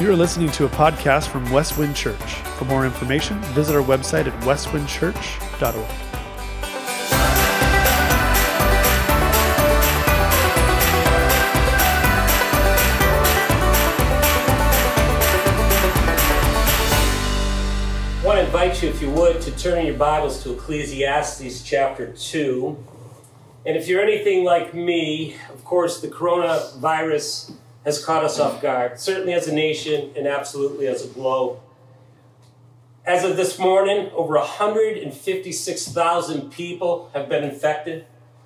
You are listening to a podcast from Westwind Church. For more information, visit our website at westwindchurch.org. I want to invite you, if you would, to turn your Bibles to Ecclesiastes chapter 2. And if you're anything like me, of course, the coronavirus has caught us off guard, certainly as a nation and absolutely as a globe. As of this morning, over 156,000 people have been infected,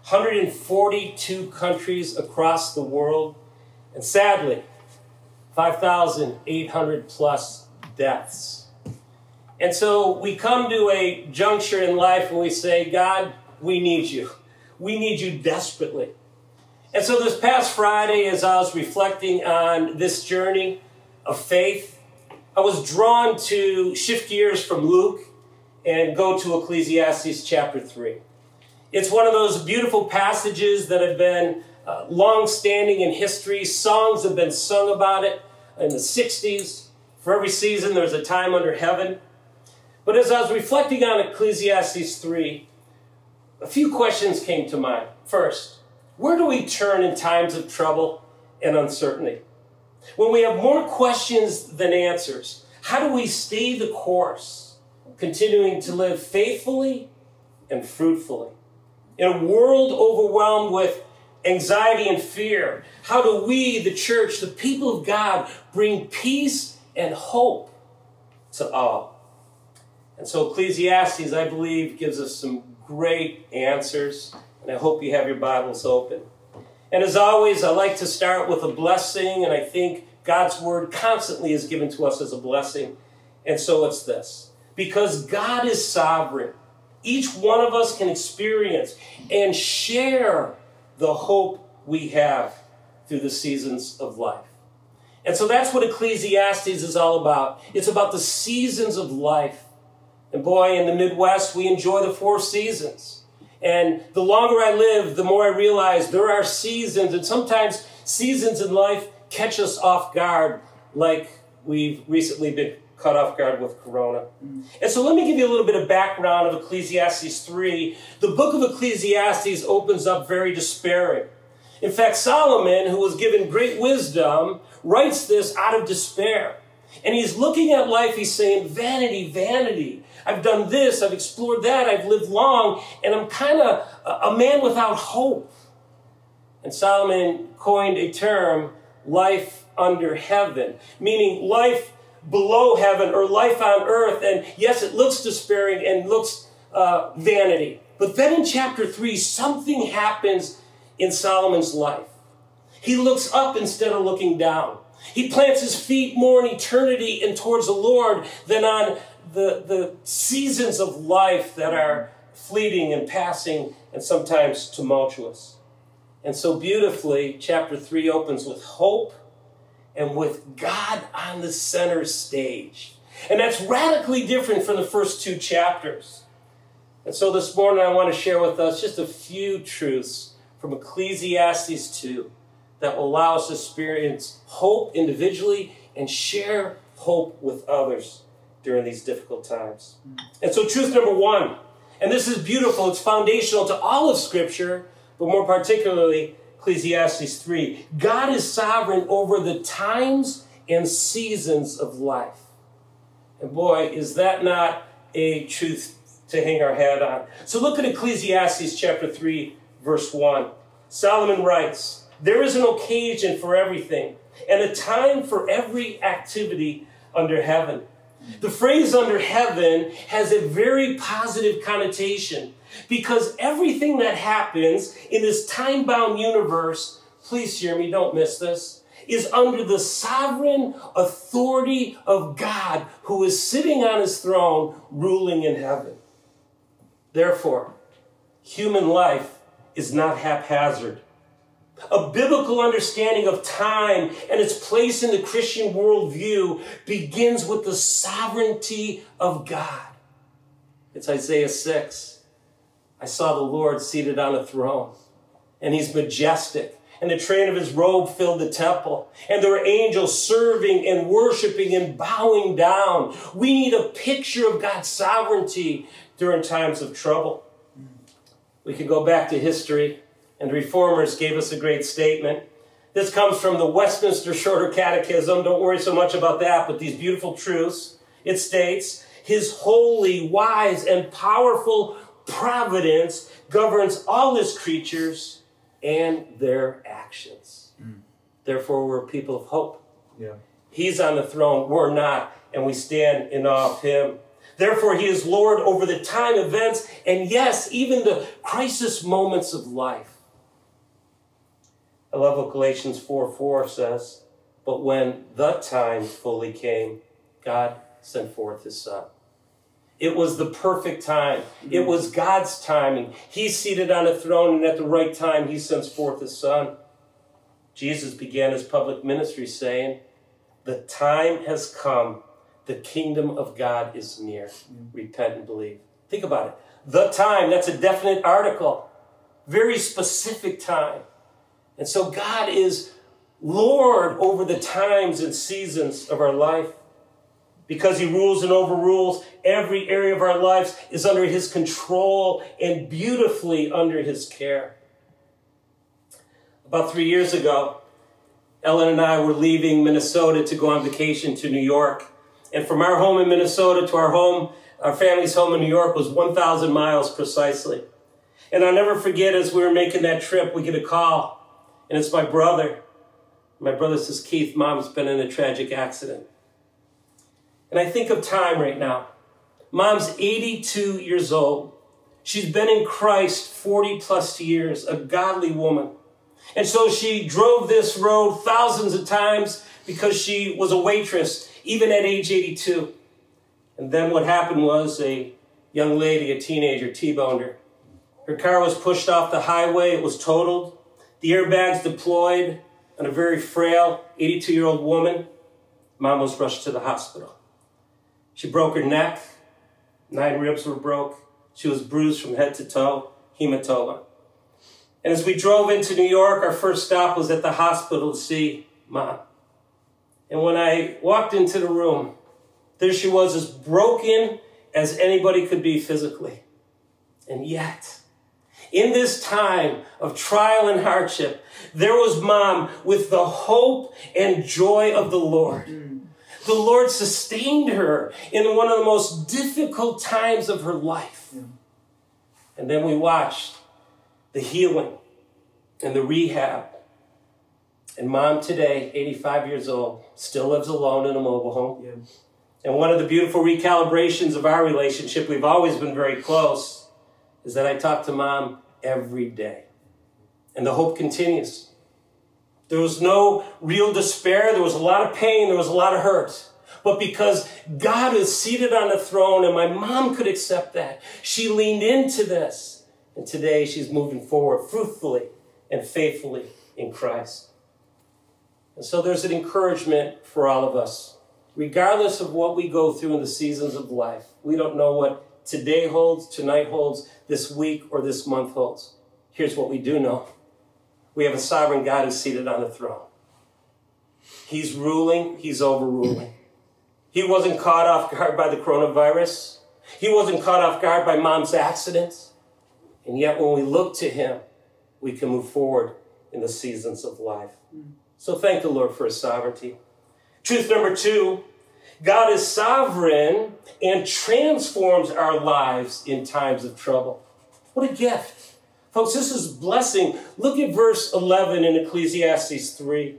142 countries across the world, and sadly, 5,800 plus deaths. And so we come to a juncture in life and we say, God, we need you. We need you desperately. And so this past Friday, as I was reflecting on this journey of faith, I was drawn to shift gears from Luke and go to Ecclesiastes chapter 3. It's one of those beautiful passages that have been uh, long standing in history. Songs have been sung about it in the 60s. For every season, there's a time under heaven. But as I was reflecting on Ecclesiastes 3, a few questions came to mind. First, where do we turn in times of trouble and uncertainty? When we have more questions than answers, how do we stay the course, continuing to live faithfully and fruitfully? In a world overwhelmed with anxiety and fear, how do we, the church, the people of God, bring peace and hope to all? And so Ecclesiastes, I believe, gives us some great answers and I hope you have your Bibles open. And as always, I like to start with a blessing, and I think God's word constantly is given to us as a blessing. And so it's this because God is sovereign, each one of us can experience and share the hope we have through the seasons of life. And so that's what Ecclesiastes is all about. It's about the seasons of life. And boy, in the Midwest, we enjoy the four seasons. And the longer I live, the more I realize there are seasons, and sometimes seasons in life catch us off guard, like we've recently been caught off guard with Corona. Mm. And so let me give you a little bit of background of Ecclesiastes 3. The book of Ecclesiastes opens up very despairing. In fact, Solomon, who was given great wisdom, writes this out of despair. And he's looking at life, he's saying, Vanity, vanity. I've done this, I've explored that, I've lived long, and I'm kind of a man without hope. And Solomon coined a term, life under heaven, meaning life below heaven or life on earth. And yes, it looks despairing and looks uh, vanity. But then in chapter 3, something happens in Solomon's life. He looks up instead of looking down. He plants his feet more in eternity and towards the Lord than on the, the seasons of life that are fleeting and passing and sometimes tumultuous. And so beautifully, chapter 3 opens with hope and with God on the center stage. And that's radically different from the first two chapters. And so this morning, I want to share with us just a few truths from Ecclesiastes 2 that will allow us to experience hope individually and share hope with others during these difficult times. And so, truth number one, and this is beautiful, it's foundational to all of Scripture, but more particularly Ecclesiastes 3. God is sovereign over the times and seasons of life. And boy, is that not a truth to hang our hat on. So look at Ecclesiastes chapter 3, verse 1. Solomon writes, There is an occasion for everything, and a time for every activity under heaven. The phrase under heaven has a very positive connotation because everything that happens in this time bound universe, please hear me, don't miss this, is under the sovereign authority of God who is sitting on his throne ruling in heaven. Therefore, human life is not haphazard. A biblical understanding of time and its place in the Christian worldview begins with the sovereignty of God. It's Isaiah 6. I saw the Lord seated on a throne, and he's majestic, and the train of his robe filled the temple. And there were angels serving and worshiping and bowing down. We need a picture of God's sovereignty during times of trouble. We can go back to history, and reformers gave us a great statement. This comes from the Westminster Shorter Catechism. Don't worry so much about that, but these beautiful truths. It states, His holy, wise, and powerful providence governs all His creatures and their actions. Mm. Therefore, we're people of hope. Yeah. He's on the throne, we're not, and we stand in awe of Him. Therefore, He is Lord over the time events and, yes, even the crisis moments of life. I love what Galatians 4 4 says. But when the time fully came, God sent forth his son. It was the perfect time. It mm. was God's timing. He's seated on a throne, and at the right time, he sends forth his son. Jesus began his public ministry saying, The time has come. The kingdom of God is near. Mm. Repent and believe. Think about it. The time, that's a definite article. Very specific time. And so God is Lord over the times and seasons of our life. Because he rules and overrules, every area of our lives is under his control and beautifully under his care. About three years ago, Ellen and I were leaving Minnesota to go on vacation to New York. And from our home in Minnesota to our home, our family's home in New York was 1,000 miles precisely. And I'll never forget as we were making that trip, we get a call and it's my brother. My brother says, Keith, mom's been in a tragic accident. And I think of time right now. Mom's 82 years old. She's been in Christ 40 plus years, a godly woman. And so she drove this road thousands of times because she was a waitress, even at age 82. And then what happened was a young lady, a teenager, T-boned her. Her car was pushed off the highway. It was totaled. The airbags deployed on a very frail 82 year old woman. Mom was rushed to the hospital. She broke her neck, nine ribs were broke. She was bruised from head to toe, hematoma. And as we drove into New York, our first stop was at the hospital to see mom. And when I walked into the room, there she was, as broken as anybody could be physically. And yet, in this time of trial and hardship, there was mom with the hope and joy of the Lord. The Lord sustained her in one of the most difficult times of her life. And then we watched the healing and the rehab. And mom today, 85 years old, still lives alone in a mobile home. And one of the beautiful recalibrations of our relationship, we've always been very close, is that I talk to mom every day. And the hope continues. There was no real despair. There was a lot of pain. There was a lot of hurt. But because God is seated on the throne and my mom could accept that, she leaned into this. And today she's moving forward fruitfully and faithfully in Christ. And so there's an encouragement for all of us. Regardless of what we go through in the seasons of life, we don't know what today holds, tonight holds, this week or this month holds. Here's what we do know we have a sovereign God who's seated on the throne. He's ruling, he's overruling. He wasn't caught off guard by the coronavirus. He wasn't caught off guard by mom's accident. And yet, when we look to him, we can move forward in the seasons of life. Mm. So, thank the Lord for his sovereignty. Truth number two God is sovereign and transforms our lives in times of trouble. What a gift. Folks, this is blessing. Look at verse 11 in Ecclesiastes 3.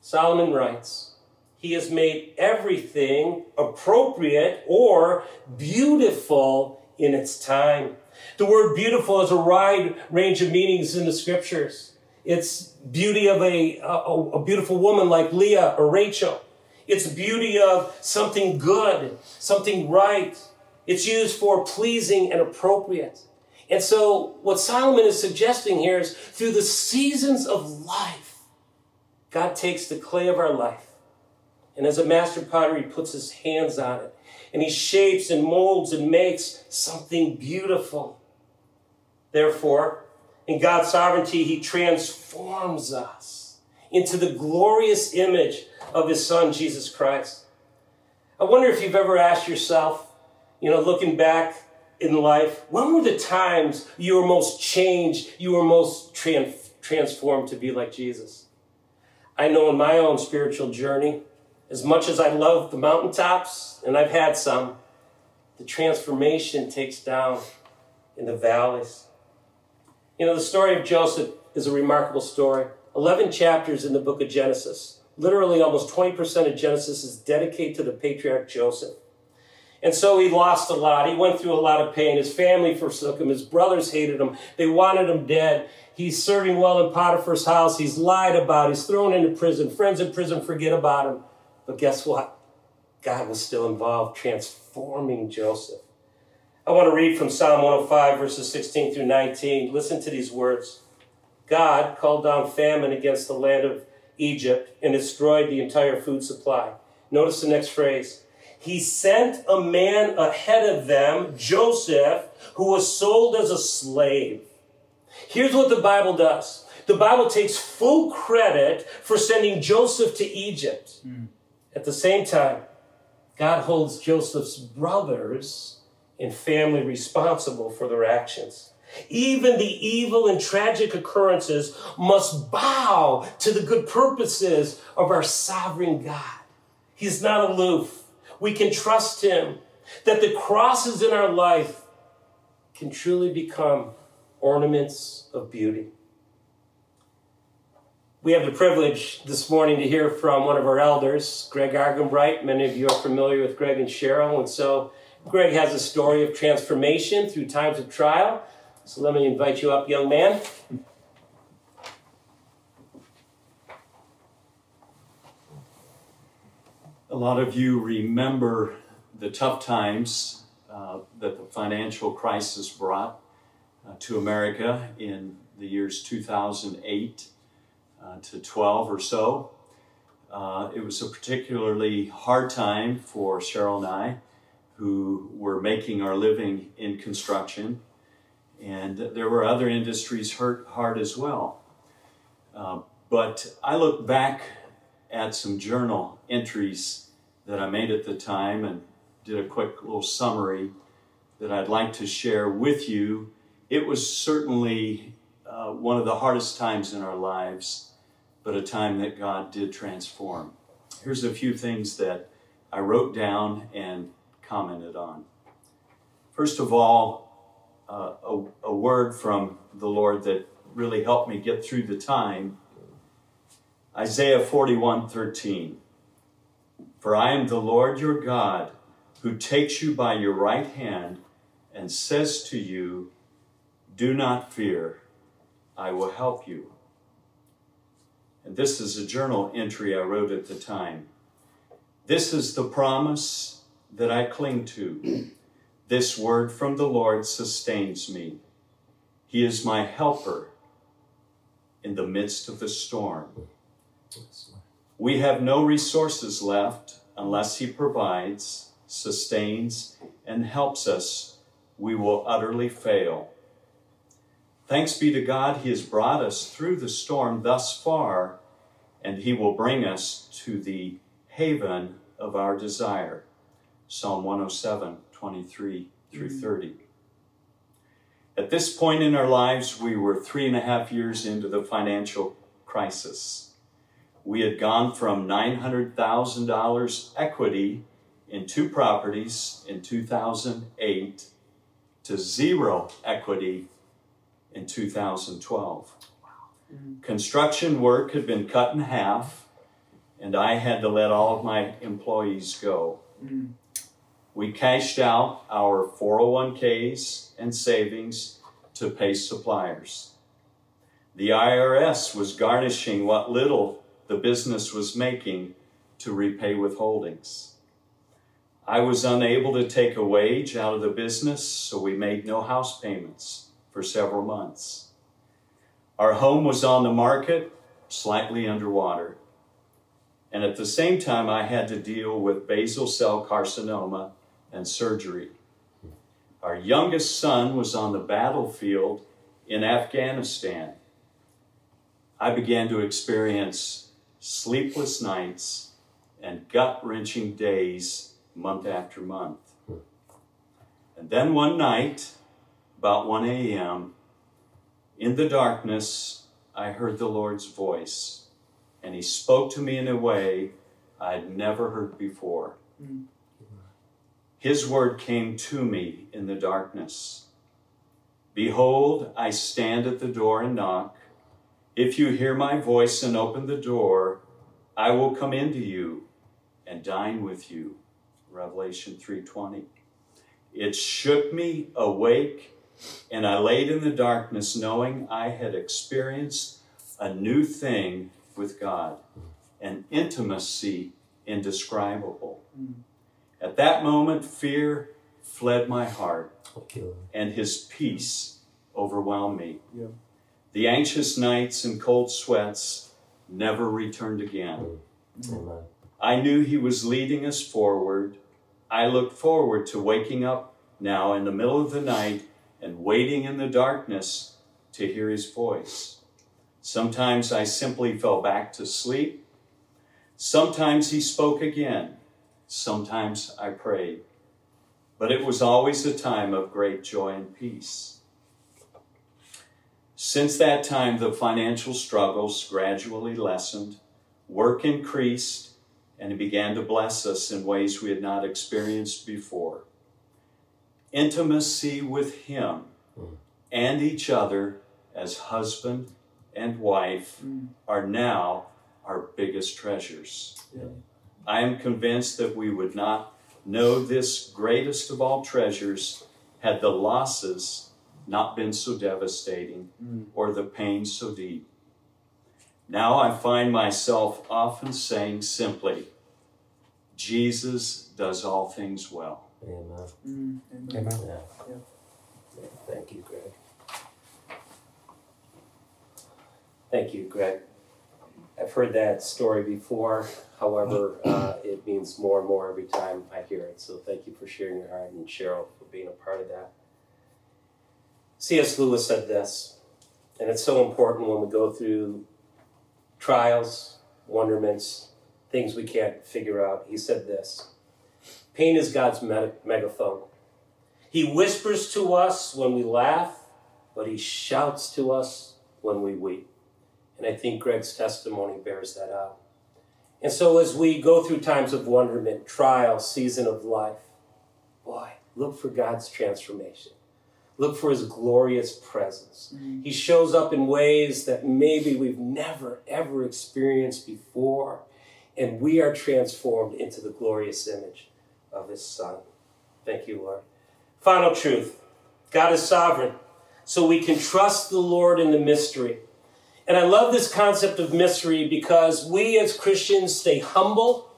Solomon writes, He has made everything appropriate or beautiful in its time. The word beautiful has a wide range of meanings in the scriptures. It's beauty of a, a, a beautiful woman like Leah or Rachel. It's beauty of something good, something right. It's used for pleasing and appropriate. And so, what Solomon is suggesting here is through the seasons of life, God takes the clay of our life, and as a master potter, he puts his hands on it, and he shapes and molds and makes something beautiful. Therefore, In God's sovereignty, He transforms us into the glorious image of His Son, Jesus Christ. I wonder if you've ever asked yourself, you know, looking back in life, when were the times you were most changed, you were most trans- transformed to be like Jesus? I know in my own spiritual journey, as much as I love the mountaintops, and I've had some, the transformation takes down in the valleys. You know, the story of Joseph is a remarkable story. 11 chapters in the book of Genesis. Literally, almost 20% of Genesis is dedicated to the patriarch Joseph. And so he lost a lot. He went through a lot of pain. His family forsook him. His brothers hated him. They wanted him dead. He's serving well in Potiphar's house. He's lied about. He's thrown into prison. Friends in prison forget about him. But guess what? God was still involved, transforming Joseph. I want to read from Psalm 105, verses 16 through 19. Listen to these words God called down famine against the land of Egypt and destroyed the entire food supply. Notice the next phrase. He sent a man ahead of them, Joseph, who was sold as a slave. Here's what the Bible does the Bible takes full credit for sending Joseph to Egypt. Mm. At the same time, God holds Joseph's brothers and family responsible for their actions. Even the evil and tragic occurrences must bow to the good purposes of our sovereign God. He's not aloof. We can trust Him that the crosses in our life can truly become ornaments of beauty. We have the privilege this morning to hear from one of our elders, Greg Argenbright. Many of you are familiar with Greg and Cheryl, and so Greg has a story of transformation through times of trial. So let me invite you up, young man. A lot of you remember the tough times uh, that the financial crisis brought uh, to America in the years 2008 uh, to 12 or so. Uh, it was a particularly hard time for Cheryl and I, who were making our living in construction, and there were other industries hurt hard as well. Uh, but I look back at some journal entries that I made at the time and did a quick little summary that I'd like to share with you. It was certainly uh, one of the hardest times in our lives but a time that God did transform. Here's a few things that I wrote down and commented on. First of all, uh, a, a word from the Lord that really helped me get through the time. Isaiah 41 13. For I am the Lord your God, who takes you by your right hand and says to you, Do not fear, I will help you. And this is a journal entry I wrote at the time. This is the promise that I cling to. This word from the Lord sustains me. He is my helper in the midst of the storm. We have no resources left unless He provides, sustains, and helps us. We will utterly fail. Thanks be to God, He has brought us through the storm thus far, and He will bring us to the haven of our desire. Psalm 107, 23 through mm-hmm. 30. At this point in our lives, we were three and a half years into the financial crisis. We had gone from $900,000 equity in two properties in 2008 to zero equity in 2012. Mm-hmm. Construction work had been cut in half, and I had to let all of my employees go. Mm-hmm. We cashed out our 401ks and savings to pay suppliers. The IRS was garnishing what little the business was making to repay withholdings. I was unable to take a wage out of the business, so we made no house payments for several months. Our home was on the market, slightly underwater. And at the same time, I had to deal with basal cell carcinoma and surgery. Our youngest son was on the battlefield in Afghanistan, I began to experience sleepless nights and gut wrenching days month after month. And then one night, about 1 a.m., in the darkness, I heard the Lord's voice, and He spoke to me in a way I'd never heard before. Mm. His word came to me in the darkness. Behold, I stand at the door and knock. If you hear my voice and open the door, I will come into you and dine with you. Revelation 3:20. It shook me awake, and I laid in the darkness knowing I had experienced a new thing with God, an intimacy indescribable. Mm. At that moment, fear fled my heart, and his peace overwhelmed me. Yeah. The anxious nights and cold sweats never returned again. Mm. Amen. I knew he was leading us forward. I looked forward to waking up now in the middle of the night and waiting in the darkness to hear his voice. Sometimes I simply fell back to sleep. Sometimes he spoke again. Sometimes I prayed. But it was always a time of great joy and peace. Since that time, the financial struggles gradually lessened, work increased, and He began to bless us in ways we had not experienced before. Intimacy with Him and each other as husband and wife mm. are now our biggest treasures. Yeah. I am convinced that we would not know this greatest of all treasures had the losses not been so devastating mm. or the pain so deep. Now I find myself often saying simply, Jesus does all things well. Amen. Mm, amen. amen. Yeah. Yeah. yeah. Thank you, Greg. Thank you, Greg. I've heard that story before. However, uh, it means more and more every time I hear it. So thank you for sharing your heart and Cheryl for being a part of that. C.S. Lewis said this, and it's so important when we go through trials, wonderments, things we can't figure out. He said this Pain is God's megaphone. He whispers to us when we laugh, but he shouts to us when we weep. And I think Greg's testimony bears that out. And so as we go through times of wonderment, trial, season of life, boy, look for God's transformation. Look for his glorious presence. Mm-hmm. He shows up in ways that maybe we've never, ever experienced before. And we are transformed into the glorious image of his Son. Thank you, Lord. Final truth God is sovereign. So we can trust the Lord in the mystery. And I love this concept of mystery because we as Christians stay humble.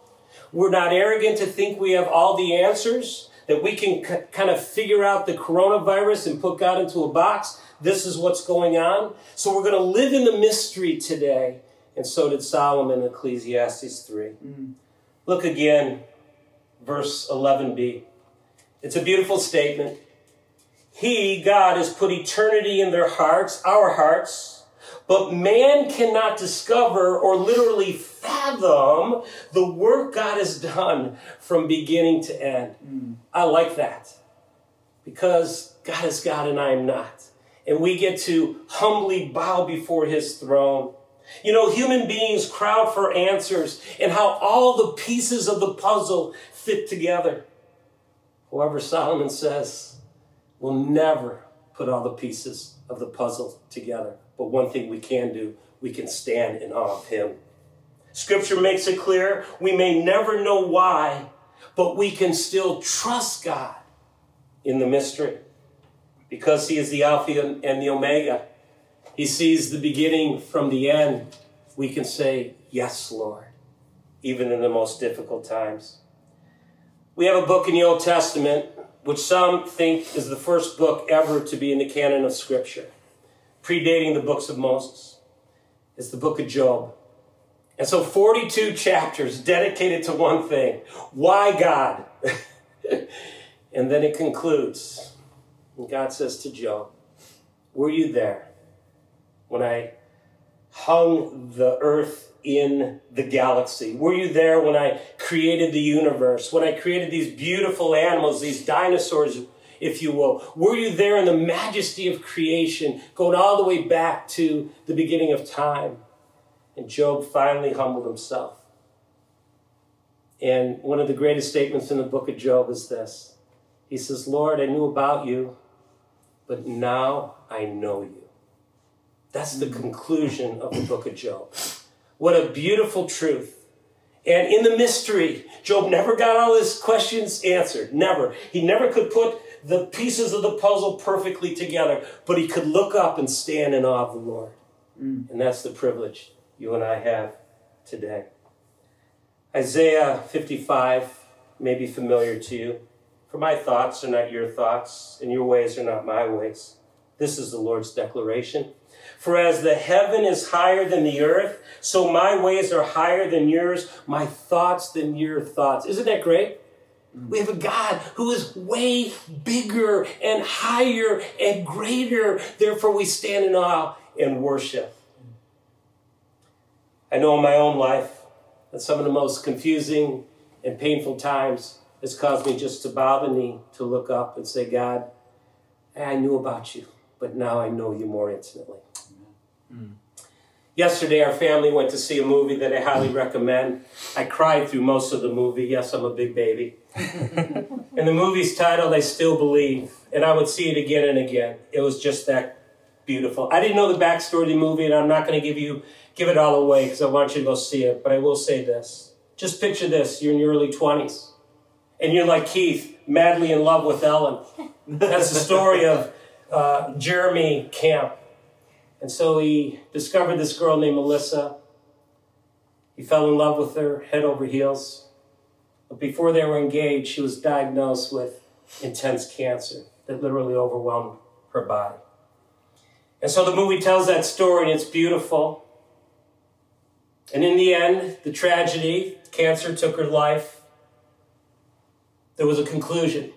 We're not arrogant to think we have all the answers, that we can c- kind of figure out the coronavirus and put God into a box. This is what's going on. So we're going to live in the mystery today. And so did Solomon in Ecclesiastes 3. Mm. Look again, verse 11b. It's a beautiful statement. He, God, has put eternity in their hearts, our hearts but man cannot discover or literally fathom the work God has done from beginning to end. Mm. I like that because God is God and I am not. And we get to humbly bow before his throne. You know, human beings crowd for answers and how all the pieces of the puzzle fit together. However, Solomon says, we'll never put all the pieces of the puzzle together. But one thing we can do, we can stand in awe of Him. Scripture makes it clear we may never know why, but we can still trust God in the mystery because He is the Alpha and the Omega. He sees the beginning from the end. We can say, Yes, Lord, even in the most difficult times. We have a book in the Old Testament which some think is the first book ever to be in the canon of Scripture predating the books of Moses. It's the book of Job. And so 42 chapters dedicated to one thing. Why God? and then it concludes. And God says to Job, Were you there when I hung the earth in the galaxy? Were you there when I created the universe? When I created these beautiful animals, these dinosaurs, if you will? Were you there in the majesty of creation, going all the way back to the beginning of time? And Job finally humbled himself. And one of the greatest statements in the book of Job is this He says, Lord, I knew about you, but now I know you. That's the conclusion of the book of Job. What a beautiful truth. And in the mystery, Job never got all his questions answered. Never. He never could put the pieces of the puzzle perfectly together, but he could look up and stand in awe of the Lord. Mm. And that's the privilege you and I have today. Isaiah 55 may be familiar to you. For my thoughts are not your thoughts, and your ways are not my ways. This is the Lord's declaration. For as the heaven is higher than the earth, so my ways are higher than yours, my thoughts than your thoughts. Isn't that great? We have a God who is way bigger and higher and greater. Therefore, we stand in awe and worship. I know in my own life that some of the most confusing and painful times has caused me just to bow the knee, to look up and say, God, I knew about you, but now I know you more intimately. Mm. Yesterday, our family went to see a movie that I highly recommend. I cried through most of the movie. Yes, I'm a big baby. and the movie's titled I Still Believe. And I would see it again and again. It was just that beautiful. I didn't know the backstory of the movie, and I'm not going to give you give it all away because I want you to go see it. But I will say this: just picture this: you're in your early 20s, and you're like Keith, madly in love with Ellen. That's the story of uh, Jeremy Camp. And so he discovered this girl named Melissa. He fell in love with her head over heels. But before they were engaged, she was diagnosed with intense cancer that literally overwhelmed her body. And so the movie tells that story, and it's beautiful. And in the end, the tragedy, cancer took her life. There was a conclusion.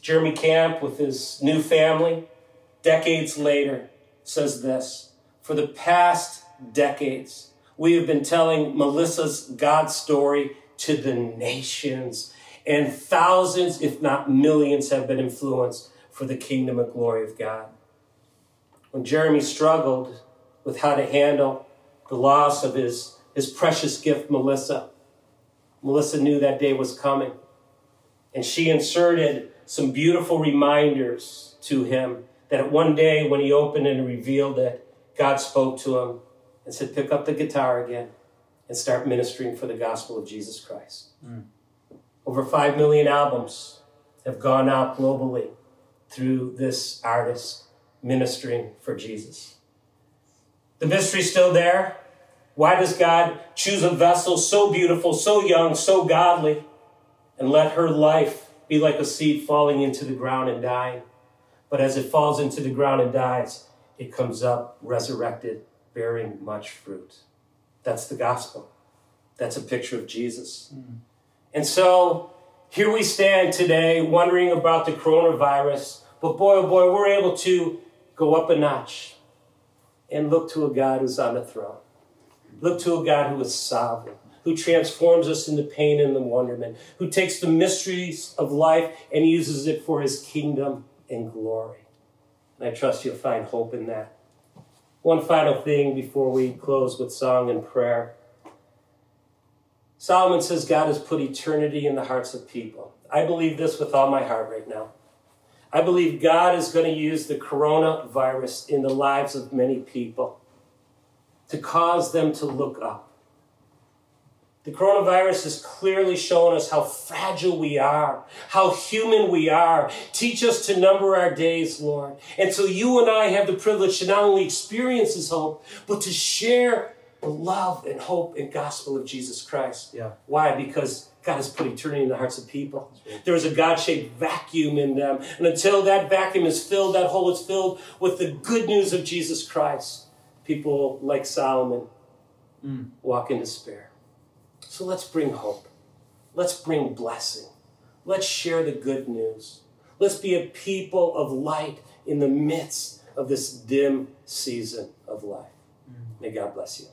Jeremy Camp, with his new family, decades later, says this for the past decades, we have been telling Melissa's God story to the nations, and thousands, if not millions, have been influenced for the kingdom and glory of God. When Jeremy struggled with how to handle the loss of his, his precious gift, Melissa, Melissa knew that day was coming. And she inserted some beautiful reminders to him that one day when he opened and revealed it, God spoke to him and said, Pick up the guitar again and start ministering for the gospel of Jesus Christ. Mm. Over 5 million albums have gone out globally through this artist ministering for Jesus. The mystery's still there. Why does God choose a vessel so beautiful, so young, so godly, and let her life be like a seed falling into the ground and dying? But as it falls into the ground and dies, it comes up resurrected, bearing much fruit. That's the gospel. That's a picture of Jesus. Mm. And so here we stand today wondering about the coronavirus, but boy, oh boy, we're able to go up a notch and look to a God who's on the throne. Look to a God who is sovereign, who transforms us into pain and the wonderment, who takes the mysteries of life and uses it for his kingdom and glory. I trust you'll find hope in that. One final thing before we close with song and prayer. Solomon says God has put eternity in the hearts of people. I believe this with all my heart right now. I believe God is going to use the coronavirus in the lives of many people to cause them to look up the coronavirus has clearly shown us how fragile we are, how human we are. Teach us to number our days, Lord. And so you and I have the privilege to not only experience this hope, but to share the love and hope and gospel of Jesus Christ. Yeah. Why? Because God has put eternity in the hearts of people. There is a God shaped vacuum in them. And until that vacuum is filled, that hole is filled with the good news of Jesus Christ, people like Solomon mm. walk in despair. So let's bring hope. Let's bring blessing. Let's share the good news. Let's be a people of light in the midst of this dim season of life. Mm. May God bless you.